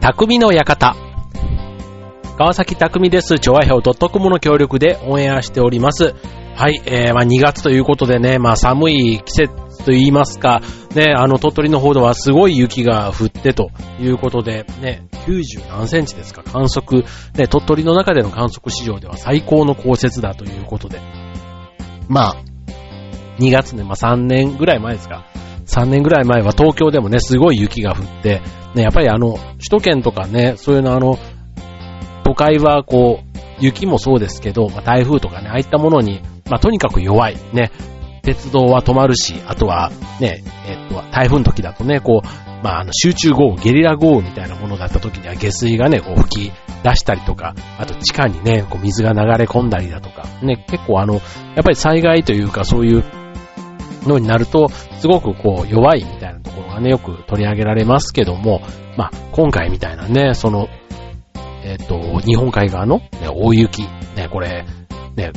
匠の館。川崎匠です。調和表 .com の協力でオンエアしております。はい、えー、まあ2月ということでね、まあ寒い季節と言いますか、ね、あの鳥取の方ではすごい雪が降ってということで、ね、90何センチですか、観測、ね、鳥取の中での観測史上では最高の降雪だということで、まあ、2月ね、まあ3年ぐらい前ですか、3年ぐらい前は東京でもね、すごい雪が降って、ね、やっぱりあの、首都圏とかね、そういうのあの、都会はこう、雪もそうですけど、まあ、台風とかね、ああいったものに、まあ、とにかく弱い。ね。鉄道は止まるし、あとは、ね、えっと、台風の時だとね、こう、まあ、あの、集中豪雨、ゲリラ豪雨みたいなものだった時には下水がね、こう吹き出したりとか、あと地下にね、こう水が流れ込んだりだとか、ね、結構あの、やっぱり災害というかそういうのになると、すごくこう弱いみたいなところがね、よく取り上げられますけども、まあ、今回みたいなね、その、えっ、と、日本海側の、ね、大雪、ね、これ、ね、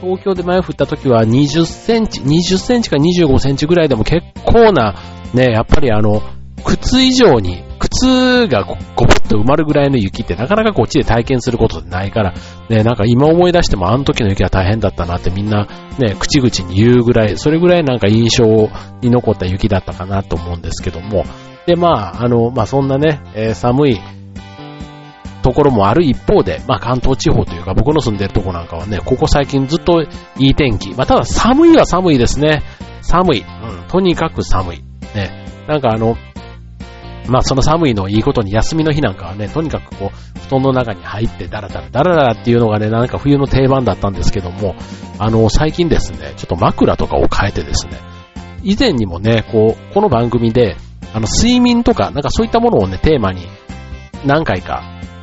東京で前降った時は20センチ、20センチか25センチぐらいでも結構な、ね、やっぱりあの、靴以上に、靴がごごぼっと埋まるぐらいの雪ってなかなかこっちで体験することないから、ね、なんか今思い出してもあの時の雪は大変だったなってみんな、ね、口々に言うぐらい、それぐらいなんか印象に残った雪だったかなと思うんですけども、で、まあ、あの、まあ、そんなね、えー寒いところもある一方で、まあ関東地方というか僕の住んでるとこなんかはね、ここ最近ずっといい天気。まあただ寒いは寒いですね。寒い。うん。とにかく寒い。ね。なんかあの、まあその寒いのいいことに休みの日なんかはね、とにかくこう、布団の中に入ってダラダラダラダラっていうのがね、なんか冬の定番だったんですけども、あの、最近ですね、ちょっと枕とかを変えてですね、以前にもね、こう、この番組で、あの、睡眠とか、なんかそういったものをね、テーマに何回か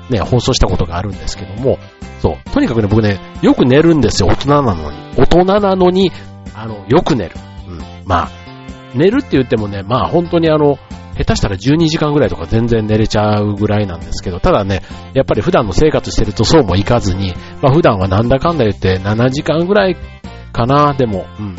ね、放送したことがあるんですけども、そう。とにかくね、僕ね、よく寝るんですよ、大人なのに。大人なのに、あの、よく寝る。うん。まあ、寝るって言ってもね、まあ本当にあの、下手したら12時間ぐらいとか全然寝れちゃうぐらいなんですけど、ただね、やっぱり普段の生活してるとそうもいかずに、まあ普段はなんだかんだ言って7時間ぐらいかな、でも、うん。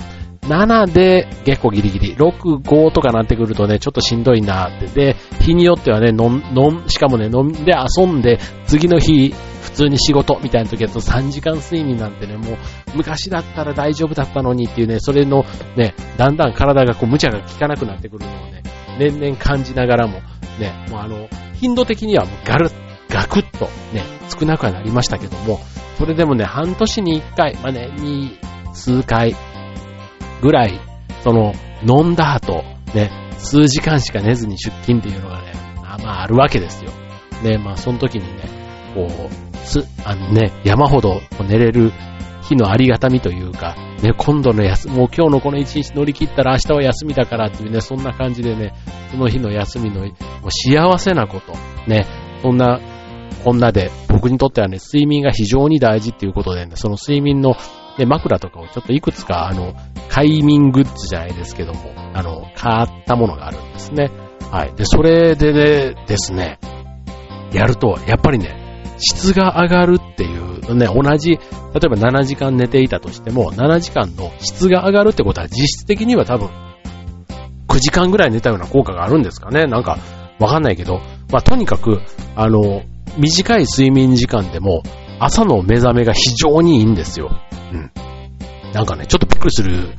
7で結構ギリギリ。6、5とかなってくるとね、ちょっとしんどいなって。で、日によってはね、飲ん、飲ん、しかもね、飲んで遊んで、次の日、普通に仕事みたいな時だと3時間睡眠なんてね、もう昔だったら大丈夫だったのにっていうね、それのね、だんだん体がこう無茶が効かなくなってくるのをね、年々感じながらも、ね、もうあの、頻度的にはもうガルッ、ガクッとね、少なくはなりましたけども、それでもね、半年に1回、まあね、に、数回ぐらい、その、飲んだ後、ね、数時間しか寝ずに出勤っていうのがね、まあまああるわけですよ。ね、まあその時にね、こう、す、あのね、山ほど寝れる日のありがたみというか、ね、今度の休もう今日のこの一日乗り切ったら明日は休みだからっていうね、そんな感じでね、その日の休みの、もう幸せなこと、ね、そんな、こんなで、僕にとってはね、睡眠が非常に大事っていうことでね、その睡眠の、ね、枕とかをちょっといくつか、あの、快眠グッズじゃないですけども、あの、買ったものがあるんですね。はい。で、それでね、ですね、やると、やっぱりね、質が上がるっていう、ね、同じ、例えば7時間寝ていたとしても、7時間の質が上がるってことは実質的には多分、9時間ぐらい寝たような効果があるんですかね。なんか、わかんないけど、まあ、とにかく、あの、短い睡眠時間でも、朝の目覚めが非常にいいんですよ。うん。なんかね、ちょっとびっくりする、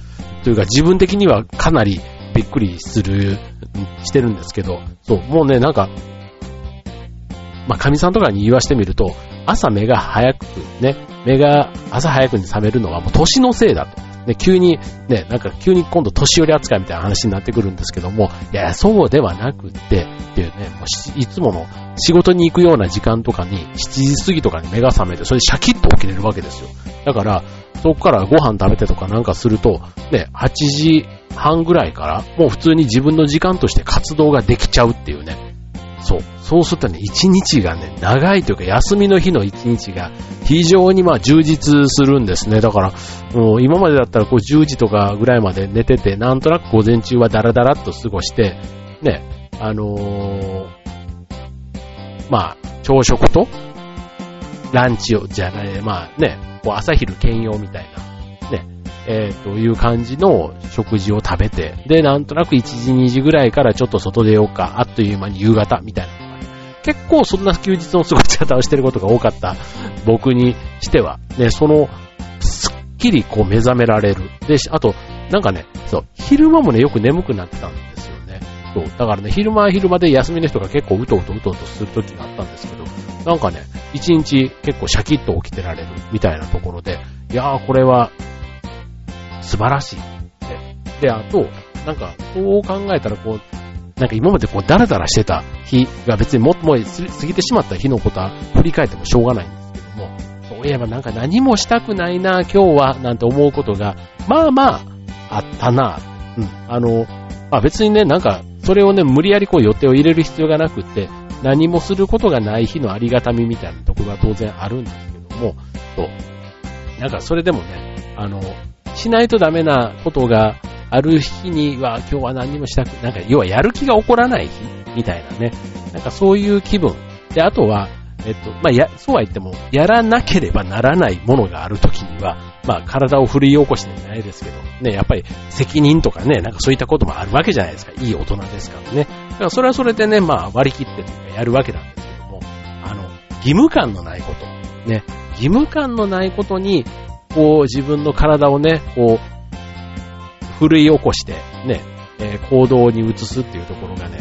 というか自分的にはかなりびっくりする、してるんですけど、そう、もうね、なんか、まあ、神さんとかに言わしてみると、朝目が早く、ね、目が朝早くに覚めるのはもう年のせいだと。ね、急に、ね、なんか急に今度年寄り扱いみたいな話になってくるんですけども、いや、そうではなくって、っていうね、もういつもの仕事に行くような時間とかに、7時過ぎとかに目が覚めて、それでシャキッと起きれるわけですよ。だから、そこからご飯食べてとかなんかすると、ね、8時半ぐらいから、もう普通に自分の時間として活動ができちゃうっていうね。そう。そうするとね、一日がね、長いというか、休みの日の一日が非常にまあ充実するんですね。だから、もう今までだったらこう10時とかぐらいまで寝てて、なんとなく午前中はダラダラっと過ごして、ね、あのーまあ、朝食と、ランチを、じゃない、まあね、こう朝昼兼用みたいな、ね、えー、という感じの食事を食べて、で、なんとなく1時、2時ぐらいからちょっと外出ようか、あっという間に夕方みたいな、結構そんな休日の過ごし方をしてることが多かった僕にしては、ね、その、すっきりこう目覚められる。で、あと、なんかね、そう、昼間もね、よく眠くなってたんですよね。そう、だからね、昼間は昼間で休みの人が結構うとうとうとうとする時があったんですけど、なんかね、一日結構シャキッと起きてられるみたいなところで、いやーこれは素晴らしいって。で、あと、なんか、そう考えたらこう、なんか今までこうダラダラしてた日が別にももう過ぎてしまった日のことは振り返ってもしょうがないんですけども、そういえばなんか何もしたくないな、今日は、なんて思うことが、まあまあ、あったな。うん。あの、まあ別にね、なんか、それをね、無理やりこう予定を入れる必要がなくって、何もすることがない日のありがたみみたいなところは当然あるんですけども、そう。なんかそれでもね、あの、しないとダメなことがある日には今日は何もしたく、なんか要はやる気が起こらない日みたいなね、なんかそういう気分。で、あとは、えっと、まあ、や、そうは言っても、やらなければならないものがあるときには、まあ、体を振り起こしてないですけど、ね、やっぱり責任とかね、なんかそういったこともあるわけじゃないですか。いい大人ですからね。だからそれはそれでね、まあ、割り切ってというかやるわけなんですけども、あの、義務感のないこと、ね、義務感のないことに、こう、自分の体をね、こう、振り起こして、ね、えー、行動に移すっていうところがね、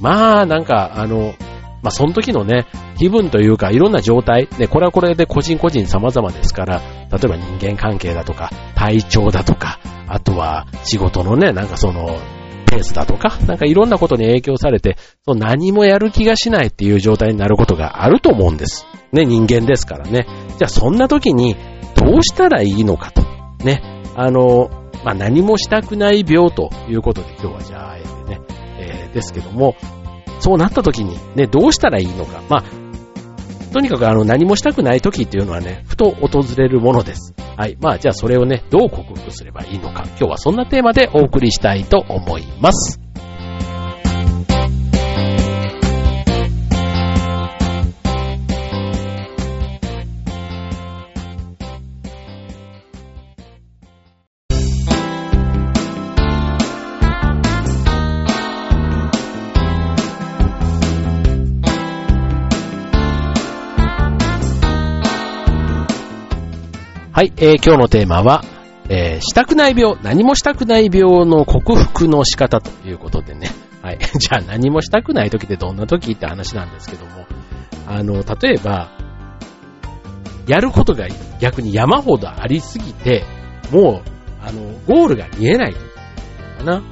まあ、なんか、あの、まあ、その時のね、気分というか、いろんな状態、ね、これはこれで個人個人様々ですから、例えば人間関係だとか、体調だとか、あとは仕事のね、なんかその、ペースだとか、なんかいろんなことに影響されて、その何もやる気がしないっていう状態になることがあると思うんです。ね、人間ですからね。じゃあそんな時に、どうしたらいいのかと。ね、あの、まあ、何もしたくない病ということで今日はじゃあ、あえてね、えー、ですけども、そうなった時にね、どうしたらいいのか。まあ、とにかくあの何もしたくない時っていうのはね、ふと訪れるものです。はい。まあじゃあそれをね、どう克服すればいいのか。今日はそんなテーマでお送りしたいと思います。はい、えー、今日のテーマは、えー、したくない病、何もしたくない病の克服の仕方ということでね。はい。じゃあ何もしたくない時ってどんな時って話なんですけども、あの、例えば、やることが逆に山ほどありすぎて、もう、あの、ゴールが見えないかな。うん。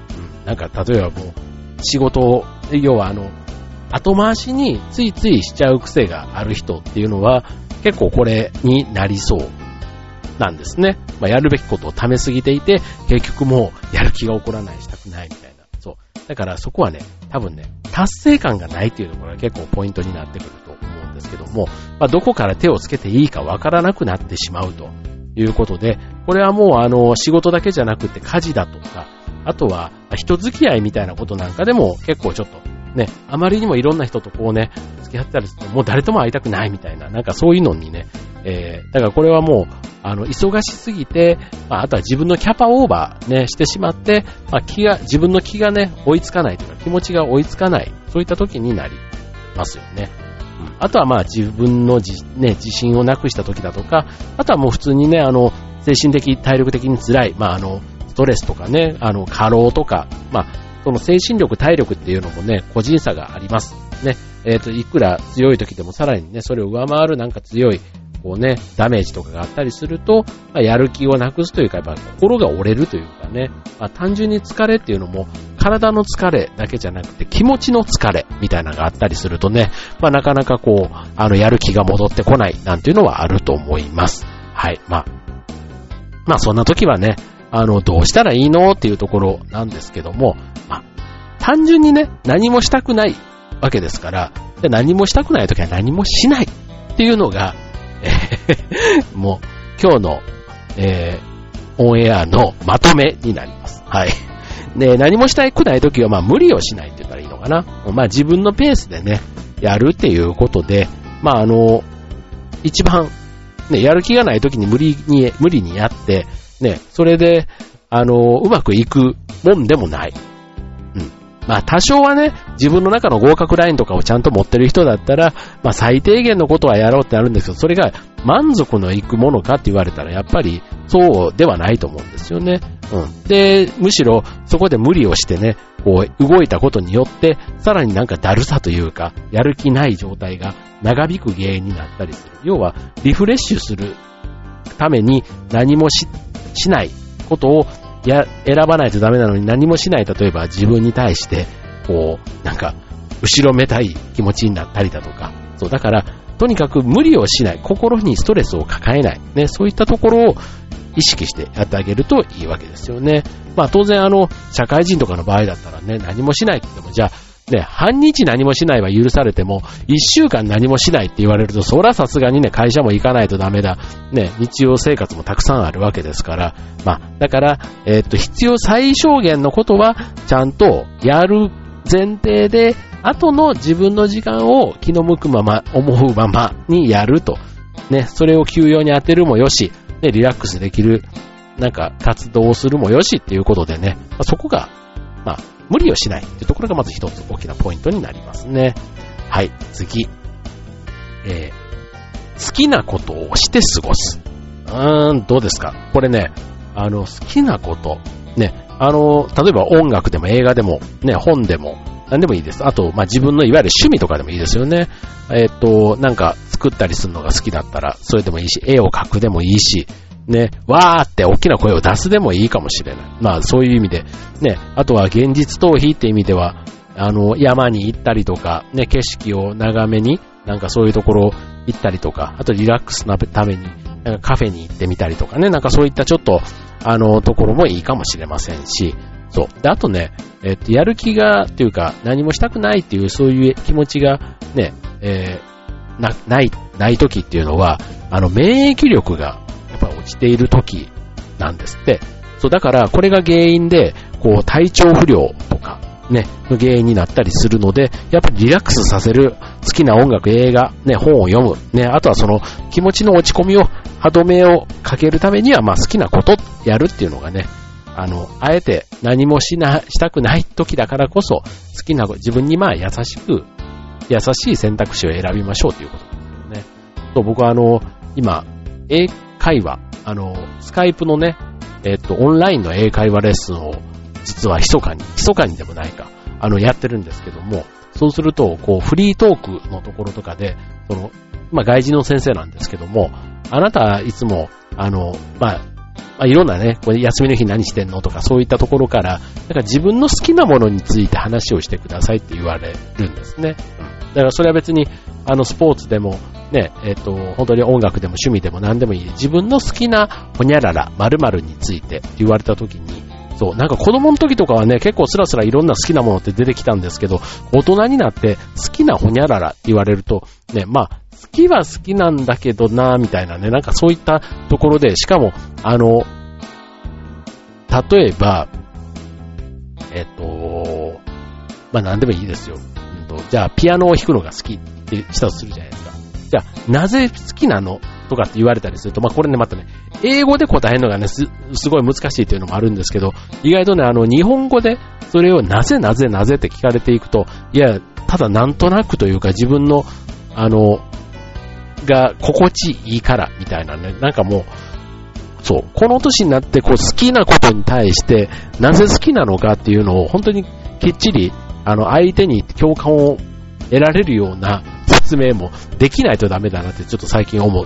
なんか、例えばもう、仕事を、要はあの、後回しについついしちゃう癖がある人っていうのは、結構これになりそうなんですね。まあ、やるべきことを溜めすぎていて、結局もうやる気が起こらない、したくないみたいな。そう。だからそこはね、多分ね、達成感がないっていうところが結構ポイントになってくると思うんですけども、まあ、どこから手をつけていいかわからなくなってしまうということで、これはもうあの、仕事だけじゃなくて家事だとか、あとは人付き合いみたいなことなんかでも結構ちょっとね、あまりにもいろんな人とこうね、付き合ったりすると、もう誰とも会いたくないみたいな、なんかそういうのにね、えー、だからこれはもう、あの、忙しすぎて、まあ、あとは自分のキャパオーバーね、してしまって、まあ、気が、自分の気がね、追いつかないというか、気持ちが追いつかない、そういった時になりますよね。うん、あとはまあ自分のじ、ね、自信をなくした時だとか、あとはもう普通にね、あの、精神的、体力的に辛い、まああの、ストレスとかね、あの、過労とか、まあ、その精神力、体力っていうのもね、個人差があります。ね。えっ、ー、と、いくら強い時でもさらにね、それを上回るなんか強いこうね、ダメージとかがあったりすると、まあ、やる気をなくすというか、やっぱ心が折れるというかね、まあ、単純に疲れっていうのも、体の疲れだけじゃなくて気持ちの疲れみたいなのがあったりするとね、まあ、なかなかこう、あの、やる気が戻ってこないなんていうのはあると思います。はい。まあ、まあそんな時はね、あの、どうしたらいいのっていうところなんですけども、まあ、単純にね、何もしたくないわけですから、で何もしたくない時は何もしないっていうのが、もう、今日の、えー、オンエアのまとめになります。はい。で、何もしたくないときは、まあ、無理をしないって言ったらいいのかな。まあ、自分のペースでね、やるっていうことで、まあ、あの、一番、ね、やる気がないときに無理に、無理にやって、ね、それで、あの、うまくいくもんでもない。うん。まあ多少はね、自分の中の合格ラインとかをちゃんと持ってる人だったら、まあ最低限のことはやろうってあるんですけど、それが満足のいくものかって言われたら、やっぱりそうではないと思うんですよね。うん。で、むしろそこで無理をしてね、こう動いたことによって、さらになんかだるさというか、やる気ない状態が長引く原因になったりする。要は、リフレッシュするために何もし、しないことをや、選ばないとダメなのに何もしない、例えば自分に対して、こう、なんか、後ろめたい気持ちになったりだとか、そう、だから、とにかく無理をしない、心にストレスを抱えない、ね、そういったところを意識してやってあげるといいわけですよね。まあ当然あの、社会人とかの場合だったらね、何もしないって言っても、じゃあ、ね、半日何もしないは許されても、一週間何もしないって言われると、そらさすがにね、会社も行かないとダメだ。ね、日常生活もたくさんあるわけですから、まあ、だから、え、っと、必要最小限のことは、ちゃんとやる前提で、後の自分の時間を気の向くまま、思うままにやると。ね、それを休養に当てるもよし、ね、リラックスできる、なんか、活動をするもよしっていうことでね、まあ、そこが、まあ、無理をしないっていうところがまず一つ大きなポイントになりますね。はい、次。えー、好きなことをして過ごす。うーん、どうですか？これね、あの、好きなこと、ね、あの、例えば音楽でも映画でも、ね、本でも、何でもいいです。あと、まあ、自分のいわゆる趣味とかでもいいですよね。えっ、ー、と、なんか作ったりするのが好きだったら、それでもいいし、絵を描くでもいいし、ね、わーって大きな声を出すでもいいかもしれない。まあそういう意味で、ね、あとは現実逃避って意味では、あの、山に行ったりとか、ね、景色を眺めに、なんかそういうところ行ったりとか、あとリラックスのために、なんかカフェに行ってみたりとかね、なんかそういったちょっと、あの、ところもいいかもしれませんし、そう。で、あとね、えっと、やる気が、というか、何もしたくないっていう、そういう気持ちが、ね、えー、な、ない、ない時っていうのは、あの、免疫力がぱ落ちている時なんですって。そう、だからこれが原因で、こう体調不良とか、ね、の原因になったりするので、やっぱりリラックスさせる好きな音楽、映画、ね、本を読む、ね、あとはその気持ちの落ち込みを、歯止めをかけるためには、まあ好きなことやるっていうのがね、あの、あえて何もしな、したくない時だからこそ、好きな、自分にまあ優しく、優しい選択肢を選びましょうということですよね。と僕はあの、今、会話、あの、スカイプのね、えっと、オンラインの英会話レッスンを、実は密かに、密かにでもないか、あの、やってるんですけども、そうすると、こう、フリートークのところとかで、その、まあ、外人の先生なんですけども、あなたいつも、あの、まあ、まあ、いろんなね、これ休みの日何してんのとかそういったところから、なんか自分の好きなものについて話をしてくださいって言われるんですね。だからそれは別に、あの、スポーツでも、ね、えっ、ー、と、本当に音楽でも趣味でも何でもいい。自分の好きなほにゃらら、〇〇についてって言われた時に、そう、なんか子供の時とかはね、結構スラスラいろんな好きなものって出てきたんですけど、大人になって好きなほにゃららって言われると、ね、まあ、好きは好きなんだけどな、みたいなね、なんかそういったところで、しかも、あの、例えば、えっ、と、まあ何でもいいですよ。うんと、じゃあ、ピアノを弾くのが好きってしたとするじゃないですか。じゃあ、なぜ好きなのとかって言われたりすると、まあこれね、またね、英語で答えるのがね、す、すごい難しいというのもあるんですけど、意外とね、あの、日本語でそれをなぜなぜなぜって聞かれていくと、いや、ただなんとなくというか自分の、あの、が心地いいからみたいなね、なんかもう、そう、この年になってこう好きなことに対して、なぜ好きなのかっていうのを本当にきっちり、あの、相手に共感を得られるような説明もできないとダメだなってちょっと最近思っ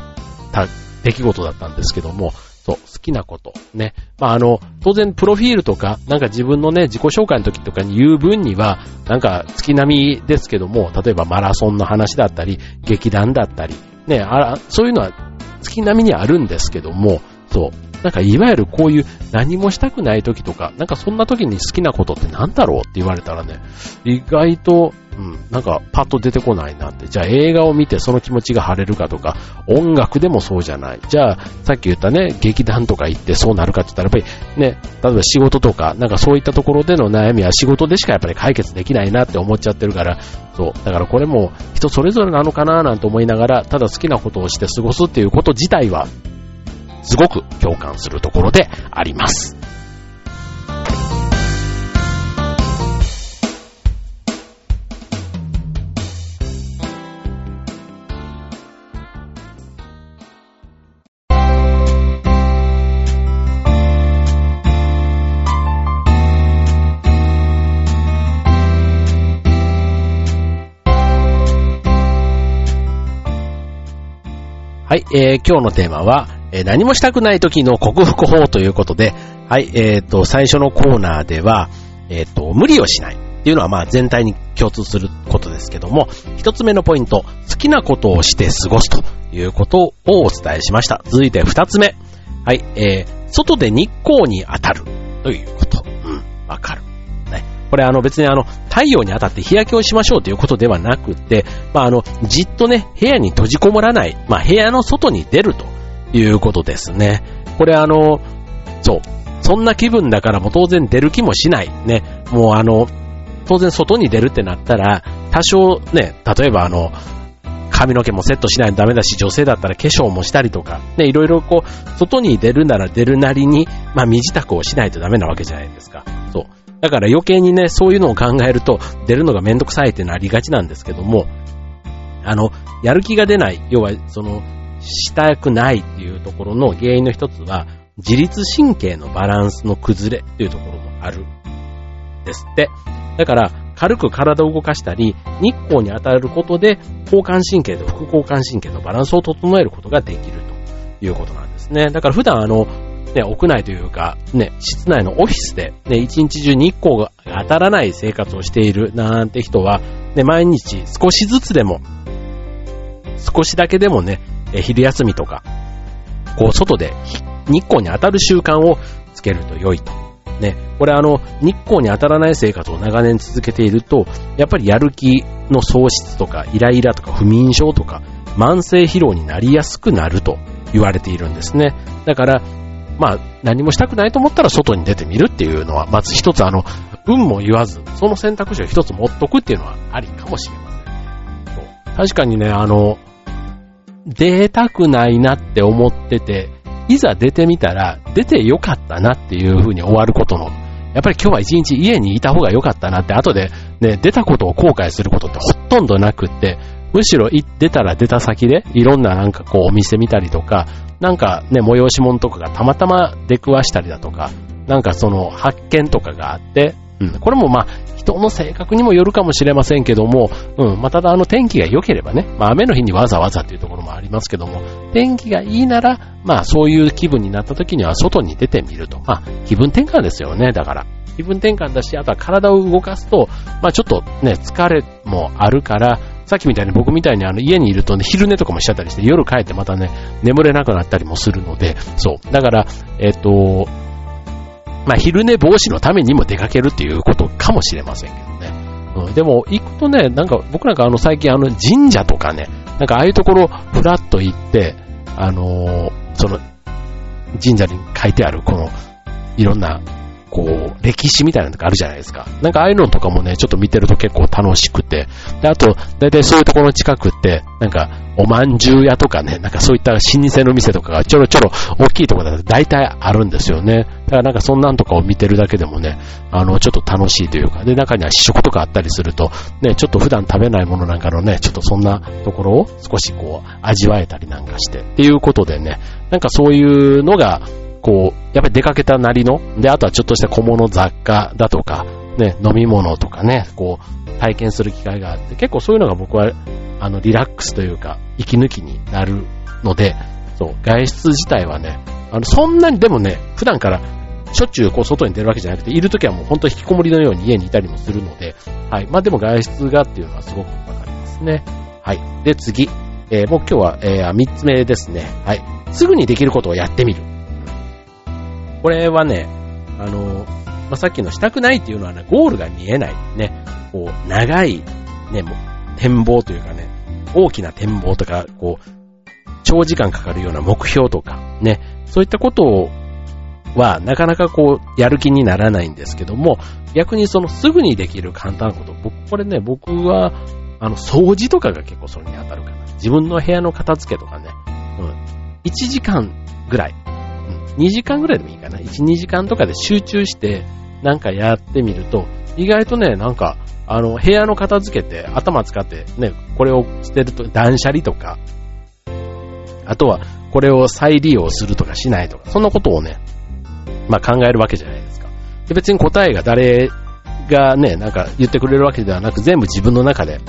た出来事だったんですけども、そう、好きなこと。ね。まあ、あの、当然、プロフィールとか、なんか自分のね、自己紹介の時とかに言う分には、なんか月並みですけども、例えばマラソンの話だったり、劇団だったり、ね、あらそういうのは月並みにあるんですけども、そう。なんかいわゆるこういう何もしたくない時とか、なんかそんな時に好きなことって何だろうって言われたらね、意外と、うん、なんかパッと出てこないなって。じゃあ映画を見てその気持ちが晴れるかとか、音楽でもそうじゃない。じゃあさっき言ったね、劇団とか行ってそうなるかって言ったらやっぱりね、例えば仕事とか、なんかそういったところでの悩みは仕事でしかやっぱり解決できないなって思っちゃってるから、そう。だからこれも人それぞれなのかななんて思いながら、ただ好きなことをして過ごすっていうこと自体はすごく共感するところであります。はい、えー、今日のテーマは、えー、何もしたくない時の克服法ということで、はい、えっ、ー、と、最初のコーナーでは、えっ、ー、と、無理をしないっていうのはまあ全体に共通することですけども、一つ目のポイント、好きなことをして過ごすということをお伝えしました。続いて二つ目、はい、えー、外で日光に当たるということ。うん、わかる。ね。これあの別にあの、太陽に当たって日焼けをしましょうということではなくて、まああの、じっとね、部屋に閉じこもらない、まあ部屋の外に出るということですね。これあの、そう。そんな気分だからもう当然出る気もしない。ね。もうあの、当然外に出るってなったら、多少ね、例えばあの、髪の毛もセットしないとダメだし、女性だったら化粧もしたりとか、ね、いろいろこう、外に出るなら出るなりに、まあ、身支度をしないとダメなわけじゃないですか。そう。だから余計にね、そういうのを考えると、出るのがめんどくさいってなりがちなんですけども、あの、やる気が出ない、要は、その、したくないっていうところの原因の一つは、自律神経のバランスの崩れっていうところもあるですって。だから、軽く体を動かしたり、日光に当たることで、交感神経と副交感神経のバランスを整えることができるということなんですね。だから普段あの、ね、屋内というか、ね、室内のオフィスで、ね、一日中日光が当たらない生活をしているなんて人は、ね、毎日少しずつでも、少しだけでもね、え昼休みとか、こう外で日光に当たる習慣をつけると良いとね、これあの、日光に当たらない生活を長年続けていると、やっぱりやる気の喪失とか、イライラとか、不眠症とか、慢性疲労になりやすくなると言われているんですね。だから、まあ、何もしたくないと思ったら外に出てみるっていうのは、まず一つあの、運も言わず、その選択肢を一つ持っとくっていうのはありかもしれません。確かにね、あの、出たくないなって思ってて、いざ出てみたら、出てよかったなっていう風に終わることの、やっぱり今日は一日家にいた方が良かったなって、後でね、出たことを後悔することってほとんどなくって、むしろ出たら出た先で、いろんななんかこうお店見たりとか、なんかね、催し物とかがたまたま出くわしたりだとか、なんかその発見とかがあって、うん、これもまあ、人の性格にもよるかもしれませんけども、うん、まあ、ただあの天気が良ければね、まあ、雨の日にわざわざっていうところもありますけども、天気がいいなら、まあ、そういう気分になった時には外に出てみると。まあ、気分転換ですよね、だから。気分転換だし、あとは体を動かすと、まあ、ちょっとね、疲れもあるから、さっきみたいに僕みたいにあの家にいるとね、昼寝とかもしちゃったりして、夜帰ってまたね、眠れなくなったりもするので、そう。だから、えっ、と、まあ、昼寝防止のためにも出かけるっていうことかもしれませんけどね。うん、でも、行くとね、なんか、僕なんかあの、最近あの、神社とかね、なんかああいうところ、ふらっと行って、あのー、その、神社に書いてある、この、いろんな、こう、歴史みたいなのがあるじゃないですか。なんかああいうのとかもね、ちょっと見てると結構楽しくて。で、あと、だいたいそういうところの近くって、なんか、おまんじゅう屋とかね、なんかそういった老舗の店とかがちょろちょろ大きいところだと大体あるんですよね。だからなんかそんなんとかを見てるだけでもね、あの、ちょっと楽しいというか、で、中には試食とかあったりすると、ね、ちょっと普段食べないものなんかのね、ちょっとそんなところを少しこう、味わえたりなんかして、っていうことでね、なんかそういうのが、こう、やっぱり出かけたなりの、で、あとはちょっとした小物雑貨だとか、ね、飲み物とかね、こう、体験する機会があって、結構そういうのが僕は、あの、リラックスというか、息抜きになるので、そう、外出自体はね、あの、そんなにでもね、普段からしょっちゅうこう外に出るわけじゃなくて、いるときはもう本当引きこもりのように家にいたりもするので、はい。まあでも外出がっていうのはすごくわかりますね。はい。で、次。えー、もう今日は、えー、3つ目ですね。はい。すぐにできることをやってみる。これはね、あの、まあ、さっきのしたくないっていうのはね、ゴールが見えない。ね、こう、長い、ね、もう、展望というかね、大きな展望とか、こう、長時間かかるような目標とか、ね、そういったことをは、なかなかこう、やる気にならないんですけども、逆にそのすぐにできる簡単なこと、僕、これね、僕は、あの、掃除とかが結構それに当たるかな。自分の部屋の片付けとかね、うん。1時間ぐらい、2時間ぐらいでもいいかな。1、2時間とかで集中して、なんかやってみると、意外とね、なんか、あの、部屋の片付けて、頭使って、ね、これを捨てると、断捨離とか、あとは、これを再利用するとかしないとか、そんなことをね、まあ考えるわけじゃないですか。で別に答えが誰がね、なんか言ってくれるわけではなく、全部自分の中で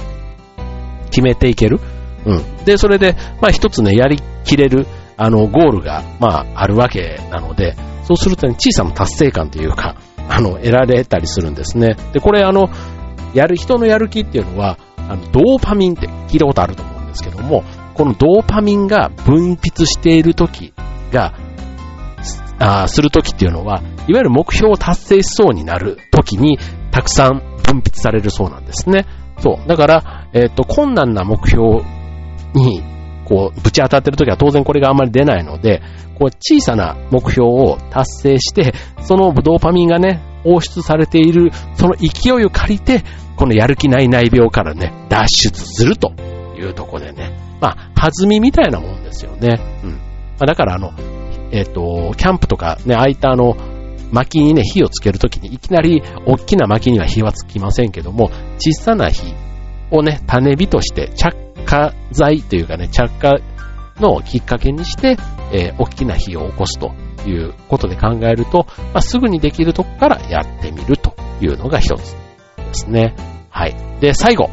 決めていける。うん。で、それで、まあ一つね、やりきれる、あの、ゴールが、まあ、あるわけなので、そうするとね、小さな達成感というか、あの、得られたりするんですね。で、これあの、やる、人のやる気っていうのは、あの、ドーパミンって聞いたことあると思うんですけども、このドーパミンが分泌している時が、あする時っていうのは、いわゆる目標を達成しそうになる時に、たくさん分泌されるそうなんですね。そう。だから、えっ、ー、と、困難な目標に、こう、ぶち当たってる時は当然これがあんまり出ないので、こう、小さな目標を達成して、そのドーパミンがね、放出されている、その勢いを借りて、このやる気ない内病からね、脱出するというとこでね、まあ、弾みみたいなもんですよね。うん。まあ、だからあの、えっ、ー、と、キャンプとかね、ああいたあの、薪にね、火をつけるときに、いきなり大きな薪には火はつきませんけども、小さな火をね、種火として着火剤というかね、着火のきっかけにして、えー、大きな火を起こすということで考えると、まあ、すぐにできるとこからやってみるというのが一つですね。はい。で、最後。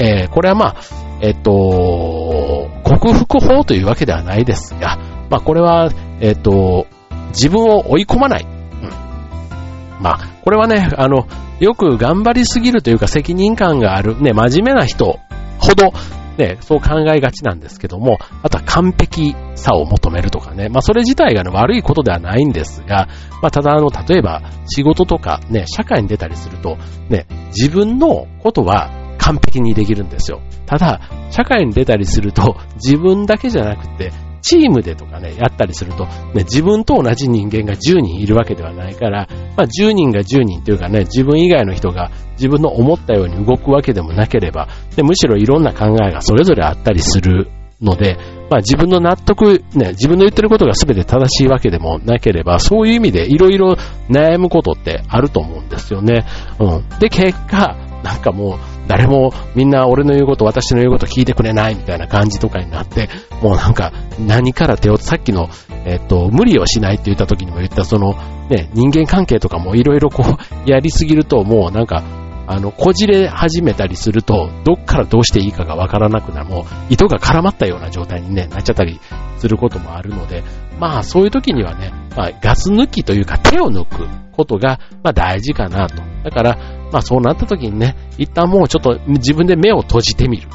えー、これはまあ、えっと、克服法というわけではないですが、まあこれは、えっと、自分を追い込まない。うん。まあ、これはね、あの、よく頑張りすぎるというか責任感がある、ね、真面目な人ほど、ね、そう考えがちなんですけども、あとは完璧さを求めるとかね、まあそれ自体が、ね、悪いことではないんですが、まあただあの、例えば仕事とかね、社会に出たりすると、ね、自分のことは完璧にできるんですよ。ただ、社会に出たりすると、自分だけじゃなくて、チームでとかね、やったりすると、ね、自分と同じ人間が10人いるわけではないから、まあ10人が10人というかね、自分以外の人が自分の思ったように動くわけでもなければ、でむしろいろんな考えがそれぞれあったりするので、まあ自分の納得、ね、自分の言ってることが全て正しいわけでもなければ、そういう意味でいろいろ悩むことってあると思うんですよね。うん。で、結果、なんかもう、誰もみんな俺の言うこと、私の言うこと聞いてくれないみたいな感じとかになって、もうなんか何から手を、さっきの、えっと、無理をしないって言った時にも言ったその、ね、人間関係とかもいろいろこう、やりすぎるともうなんか、あの、こじれ始めたりすると、どっからどうしていいかがわからなくなる、もう、糸が絡まったような状態に、ね、なっちゃったりすることもあるので、まあ、そういう時にはね、まあ、ガス抜きというか手を抜く。ことが、まあ、大事かなと。だから、まあ、そうなった時にね、一旦もうちょっと自分で目を閉じてみる。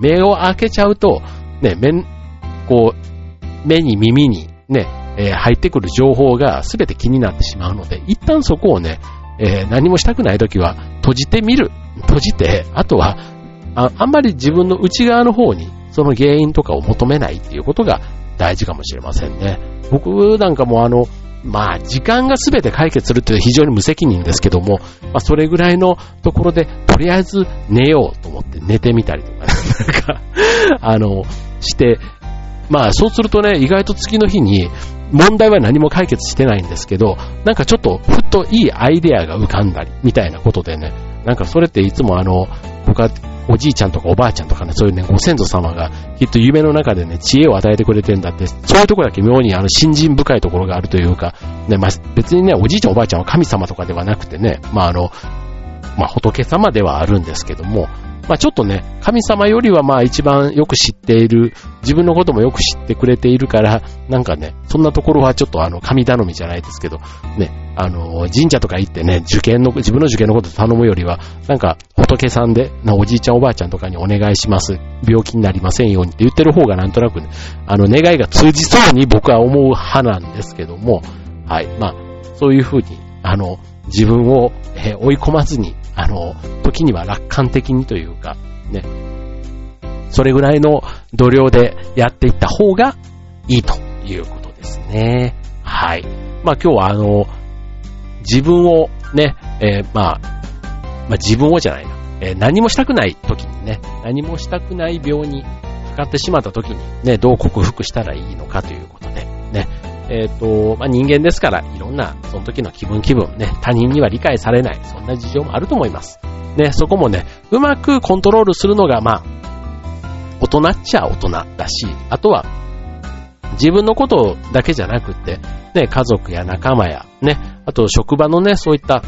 目を開けちゃうと、ね、目、こう、目に耳にね、えー、入ってくる情報が全て気になってしまうので、一旦そこをね、えー、何もしたくない時は閉じてみる。閉じて、あとはあ、あんまり自分の内側の方にその原因とかを求めないっていうことが大事かもしれませんね。僕なんかもあの、まあ、時間が全て解決するっていうのは非常に無責任ですけども、まあ、それぐらいのところで、とりあえず寝ようと思って寝てみたりとか、なんか、あの、して、まあ、そうするとね、意外と次の日に、問題は何も解決してないんですけど、なんかちょっとふっといいアイデアが浮かんだり、みたいなことでね、なんかそれっていつもあの、僕はおじいちゃんとかおばあちゃんとかね、そういうね、ご先祖様がきっと夢の中でね、知恵を与えてくれてんだって、そういうとこだけ妙にあの、信心深いところがあるというか、ね、まあ、別にね、おじいちゃんおばあちゃんは神様とかではなくてね、まああの、まあ仏様ではあるんですけども、まあちょっとね、神様よりはまあ一番よく知っている、自分のこともよく知ってくれているから、なんかね、そんなところはちょっとあの、神頼みじゃないですけど、ね、あの、神社とか行ってね、受験の、自分の受験のこと頼むよりは、なんかさんで、おじいちゃんおばあちゃんとかにお願いします。病気になりませんようにって言ってる方がなんとなくね、あの、願いが通じそうに僕は思う派なんですけども、はい、まあ、そういうふうに、あの、自分を、え追い込まずに、あの、時には楽観的にというか、ね、それぐらいの度量でやっていった方がいいということですね。はい。まあ今日はあの、自分をね、えー、まあ、まあ自分をじゃないな、えー、何もしたくない時にね、何もしたくない病にかかってしまった時にね、どう克服したらいいのかということで、ね、えっ、ー、と、まあ、人間ですから、いろんな、その時の気分気分、ね、他人には理解されない、そんな事情もあると思います。ね、そこもね、うまくコントロールするのが、まあ、大人っちゃ大人だし、あとは、自分のことだけじゃなくって、ね、家族や仲間や、ね、あと職場のね、そういった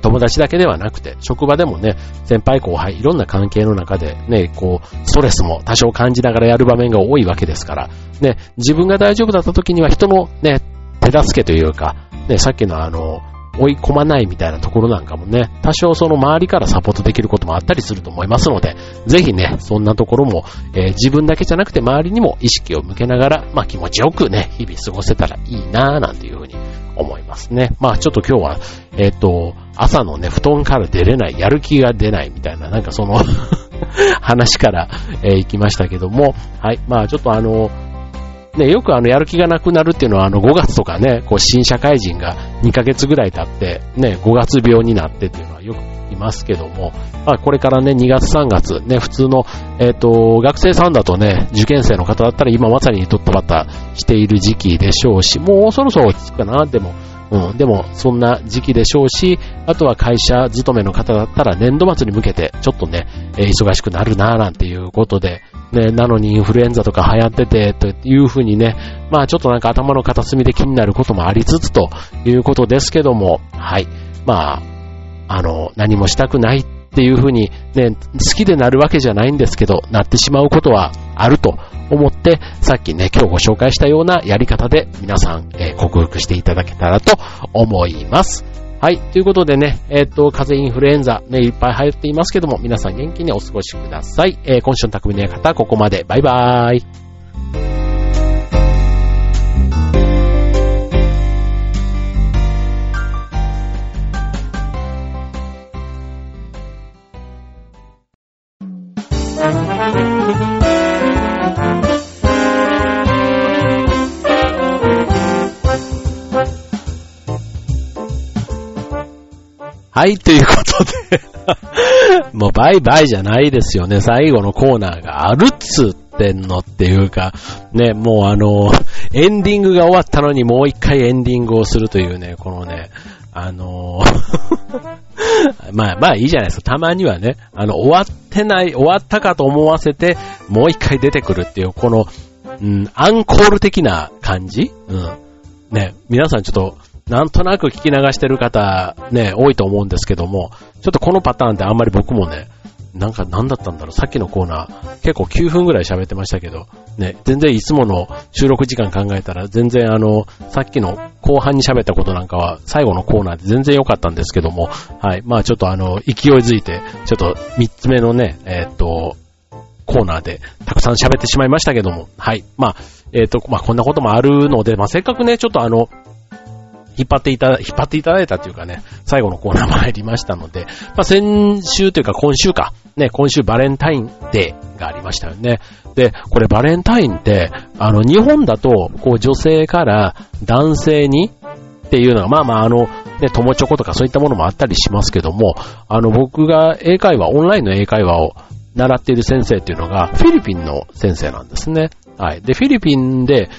友達だけではなくて、職場でもね、先輩後輩、いろんな関係の中でね、こう、ストレスも多少感じながらやる場面が多いわけですから、ね、自分が大丈夫だった時には人のね、手助けというか、ね、さっきのあの、追い込まないみたいなところなんかもね、多少その周りからサポートできることもあったりすると思いますので、ぜひね、そんなところも、えー、自分だけじゃなくて周りにも意識を向けながら、まあ気持ちよくね、日々過ごせたらいいなぁなんていうふうに思いますね。まあちょっと今日は、えっ、ー、と、朝のね、布団から出れない、やる気が出ないみたいな、なんかその 話から、えー、行きましたけども、はい、まあちょっとあの、ね、よくあの、やる気がなくなるっていうのは、あの、5月とかね、こう、新社会人が2ヶ月ぐらい経って、ね、5月病になってっていうのはよく聞きますけども、まあ、これからね、2月3月、ね、普通の、えっ、ー、と、学生さんだとね、受験生の方だったら今まさにとっとばったしている時期でしょうし、もうそろそろ落ち着くかな、でも、うん、でも、そんな時期でしょうし、あとは会社勤めの方だったら年度末に向けて、ちょっとね、えー、忙しくなるなぁなんていうことで、ね、なのにインフルエンザとか流行ってて、というふうにね、まあちょっとなんか頭の片隅で気になることもありつつということですけども、はい。まあ、あの、何もしたくないっていうふうにね、好きでなるわけじゃないんですけど、なってしまうことはあると思って、さっきね、今日ご紹介したようなやり方で皆さん、えー、克服していただけたらと思います。はい。ということでね、えっ、と、風邪インフルエンザね、いっぱい流行っていますけども、皆さん元気にお過ごしください。えー、今週の匠の館、ここまで。バイバーイ。はい、ということでもうバイバイじゃないですよね。最後のコーナーがあるっつってんのっていうか、ね、もうあの、エンディングが終わったのにもう一回エンディングをするというね、このね、あのー まあまあいいじゃないですか。たまにはね、あの、終わってない、終わったかと思わせて、もう一回出てくるっていう、この、うん、アンコール的な感じ？うん。ね、皆さんちょっと、なんとなく聞き流してる方、ね、多いと思うんですけども、ちょっとこのパターンってあんまり僕もね、なんか何だったんだろう、さっきのコーナー、結構9分ぐらい喋ってましたけど、ね、全然いつもの収録時間考えたら、全然あの、さっきの後半に喋ったことなんかは、最後のコーナーで全然良かったんですけども、はい、まあちょっとあの、勢いづいて、ちょっと3つ目のね、えー、っと、コーナーでたくさん喋ってしまいましたけども、はい、まあ、えー、っと、まあこんなこともあるので、まあせっかくね、ちょっとあの、引っ張っていただ、引っ張っていただいたというかね、最後のコーナーも入りましたので、まあ、先週というか今週か、ね、今週バレンタインデーがありましたよね。で、これバレンタインって、あの、日本だと、こう女性から男性にっていうのが、まあまああの、ね、友チョコとかそういったものもあったりしますけども、あの、僕が英会話、オンラインの英会話を習っている先生っていうのが、フィリピンの先生なんですね。はい。で、フィリピンで、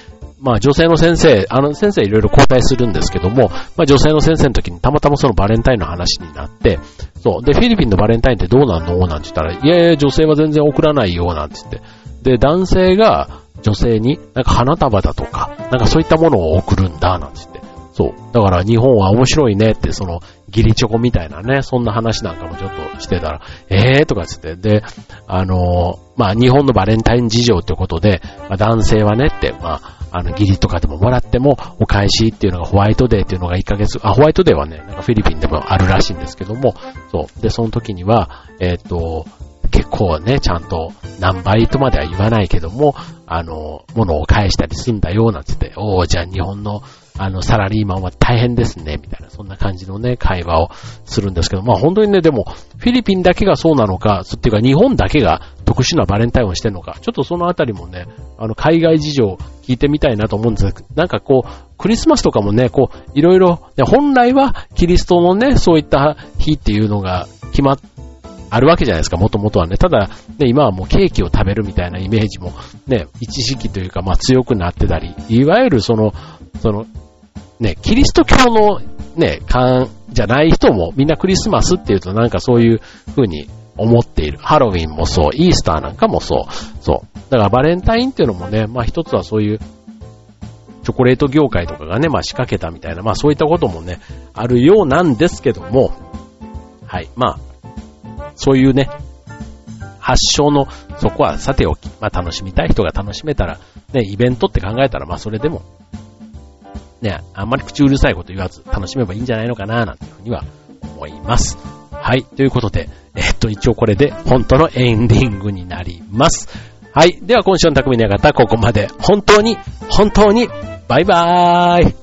まあ女性の先生、あの先生いろいろ交代するんですけども、まあ女性の先生の時にたまたまそのバレンタインの話になって、そう。で、フィリピンのバレンタインってどうなんのなんて言ったら、いやいや、女性は全然送らないよ、なんて言って。で、男性が女性になんか花束だとか、なんかそういったものを送るんだ、なんて言って。そう。だから日本は面白いねって、その、ギリチョコみたいなね、そんな話なんかもちょっとしてたら、えーとかつって、で、あのー、まあ日本のバレンタイン事情ってことで、まあ、男性はねって、まあ、あの、ギリとかでももらっても、お返しっていうのがホワイトデーっていうのが1ヶ月、あ、ホワイトデーはね、なんかフィリピンでもあるらしいんですけども、そう。で、その時には、えっ、と、結構ね、ちゃんと何倍とまでは言わないけども、あの、物を返したりすんだよ、なんつって、おー、じゃあ日本のあの、サラリーマンは大変ですね、みたいな、そんな感じのね、会話をするんですけど、まあ本当にね、でも、フィリピンだけがそうなのか、っていうか日本だけが特殊なバレンタインをしてるのか、ちょっとそのあたりもね、あの、海外事情聞いてみたいなと思うんです。けど、なんかこう、クリスマスとかもね、こう、いろいろ、本来はキリストのね、そういった日っていうのが決まっあるわけじゃないですか、もともとはね。ただ、ね、今はもうケーキを食べるみたいなイメージも、ね、一時期というか、まあ強くなってたり、いわゆるその、その、ね、キリスト教のね、感じゃない人もみんなクリスマスっていうとなんかそういう風に思っている。ハロウィンもそう、イースターなんかもそう。そう。だからバレンタインっていうのもね、まあ一つはそういうチョコレート業界とかがね、まあ仕掛けたみたいな、まあそういったこともね、あるようなんですけども、はい。まあ、そういうね、発祥の、そこはさておき、まあ楽しみたい人が楽しめたら、ね、イベントって考えたら、まあそれでも、ね、あんまり口うるさいこと言わず楽しめばいいんじゃないのかな、なんていうふうには思います。はい。ということで、えっと、一応これで本当のエンディングになります。はい。では今週の匠の方、ここまで。本当に、本当に、バイバーイ。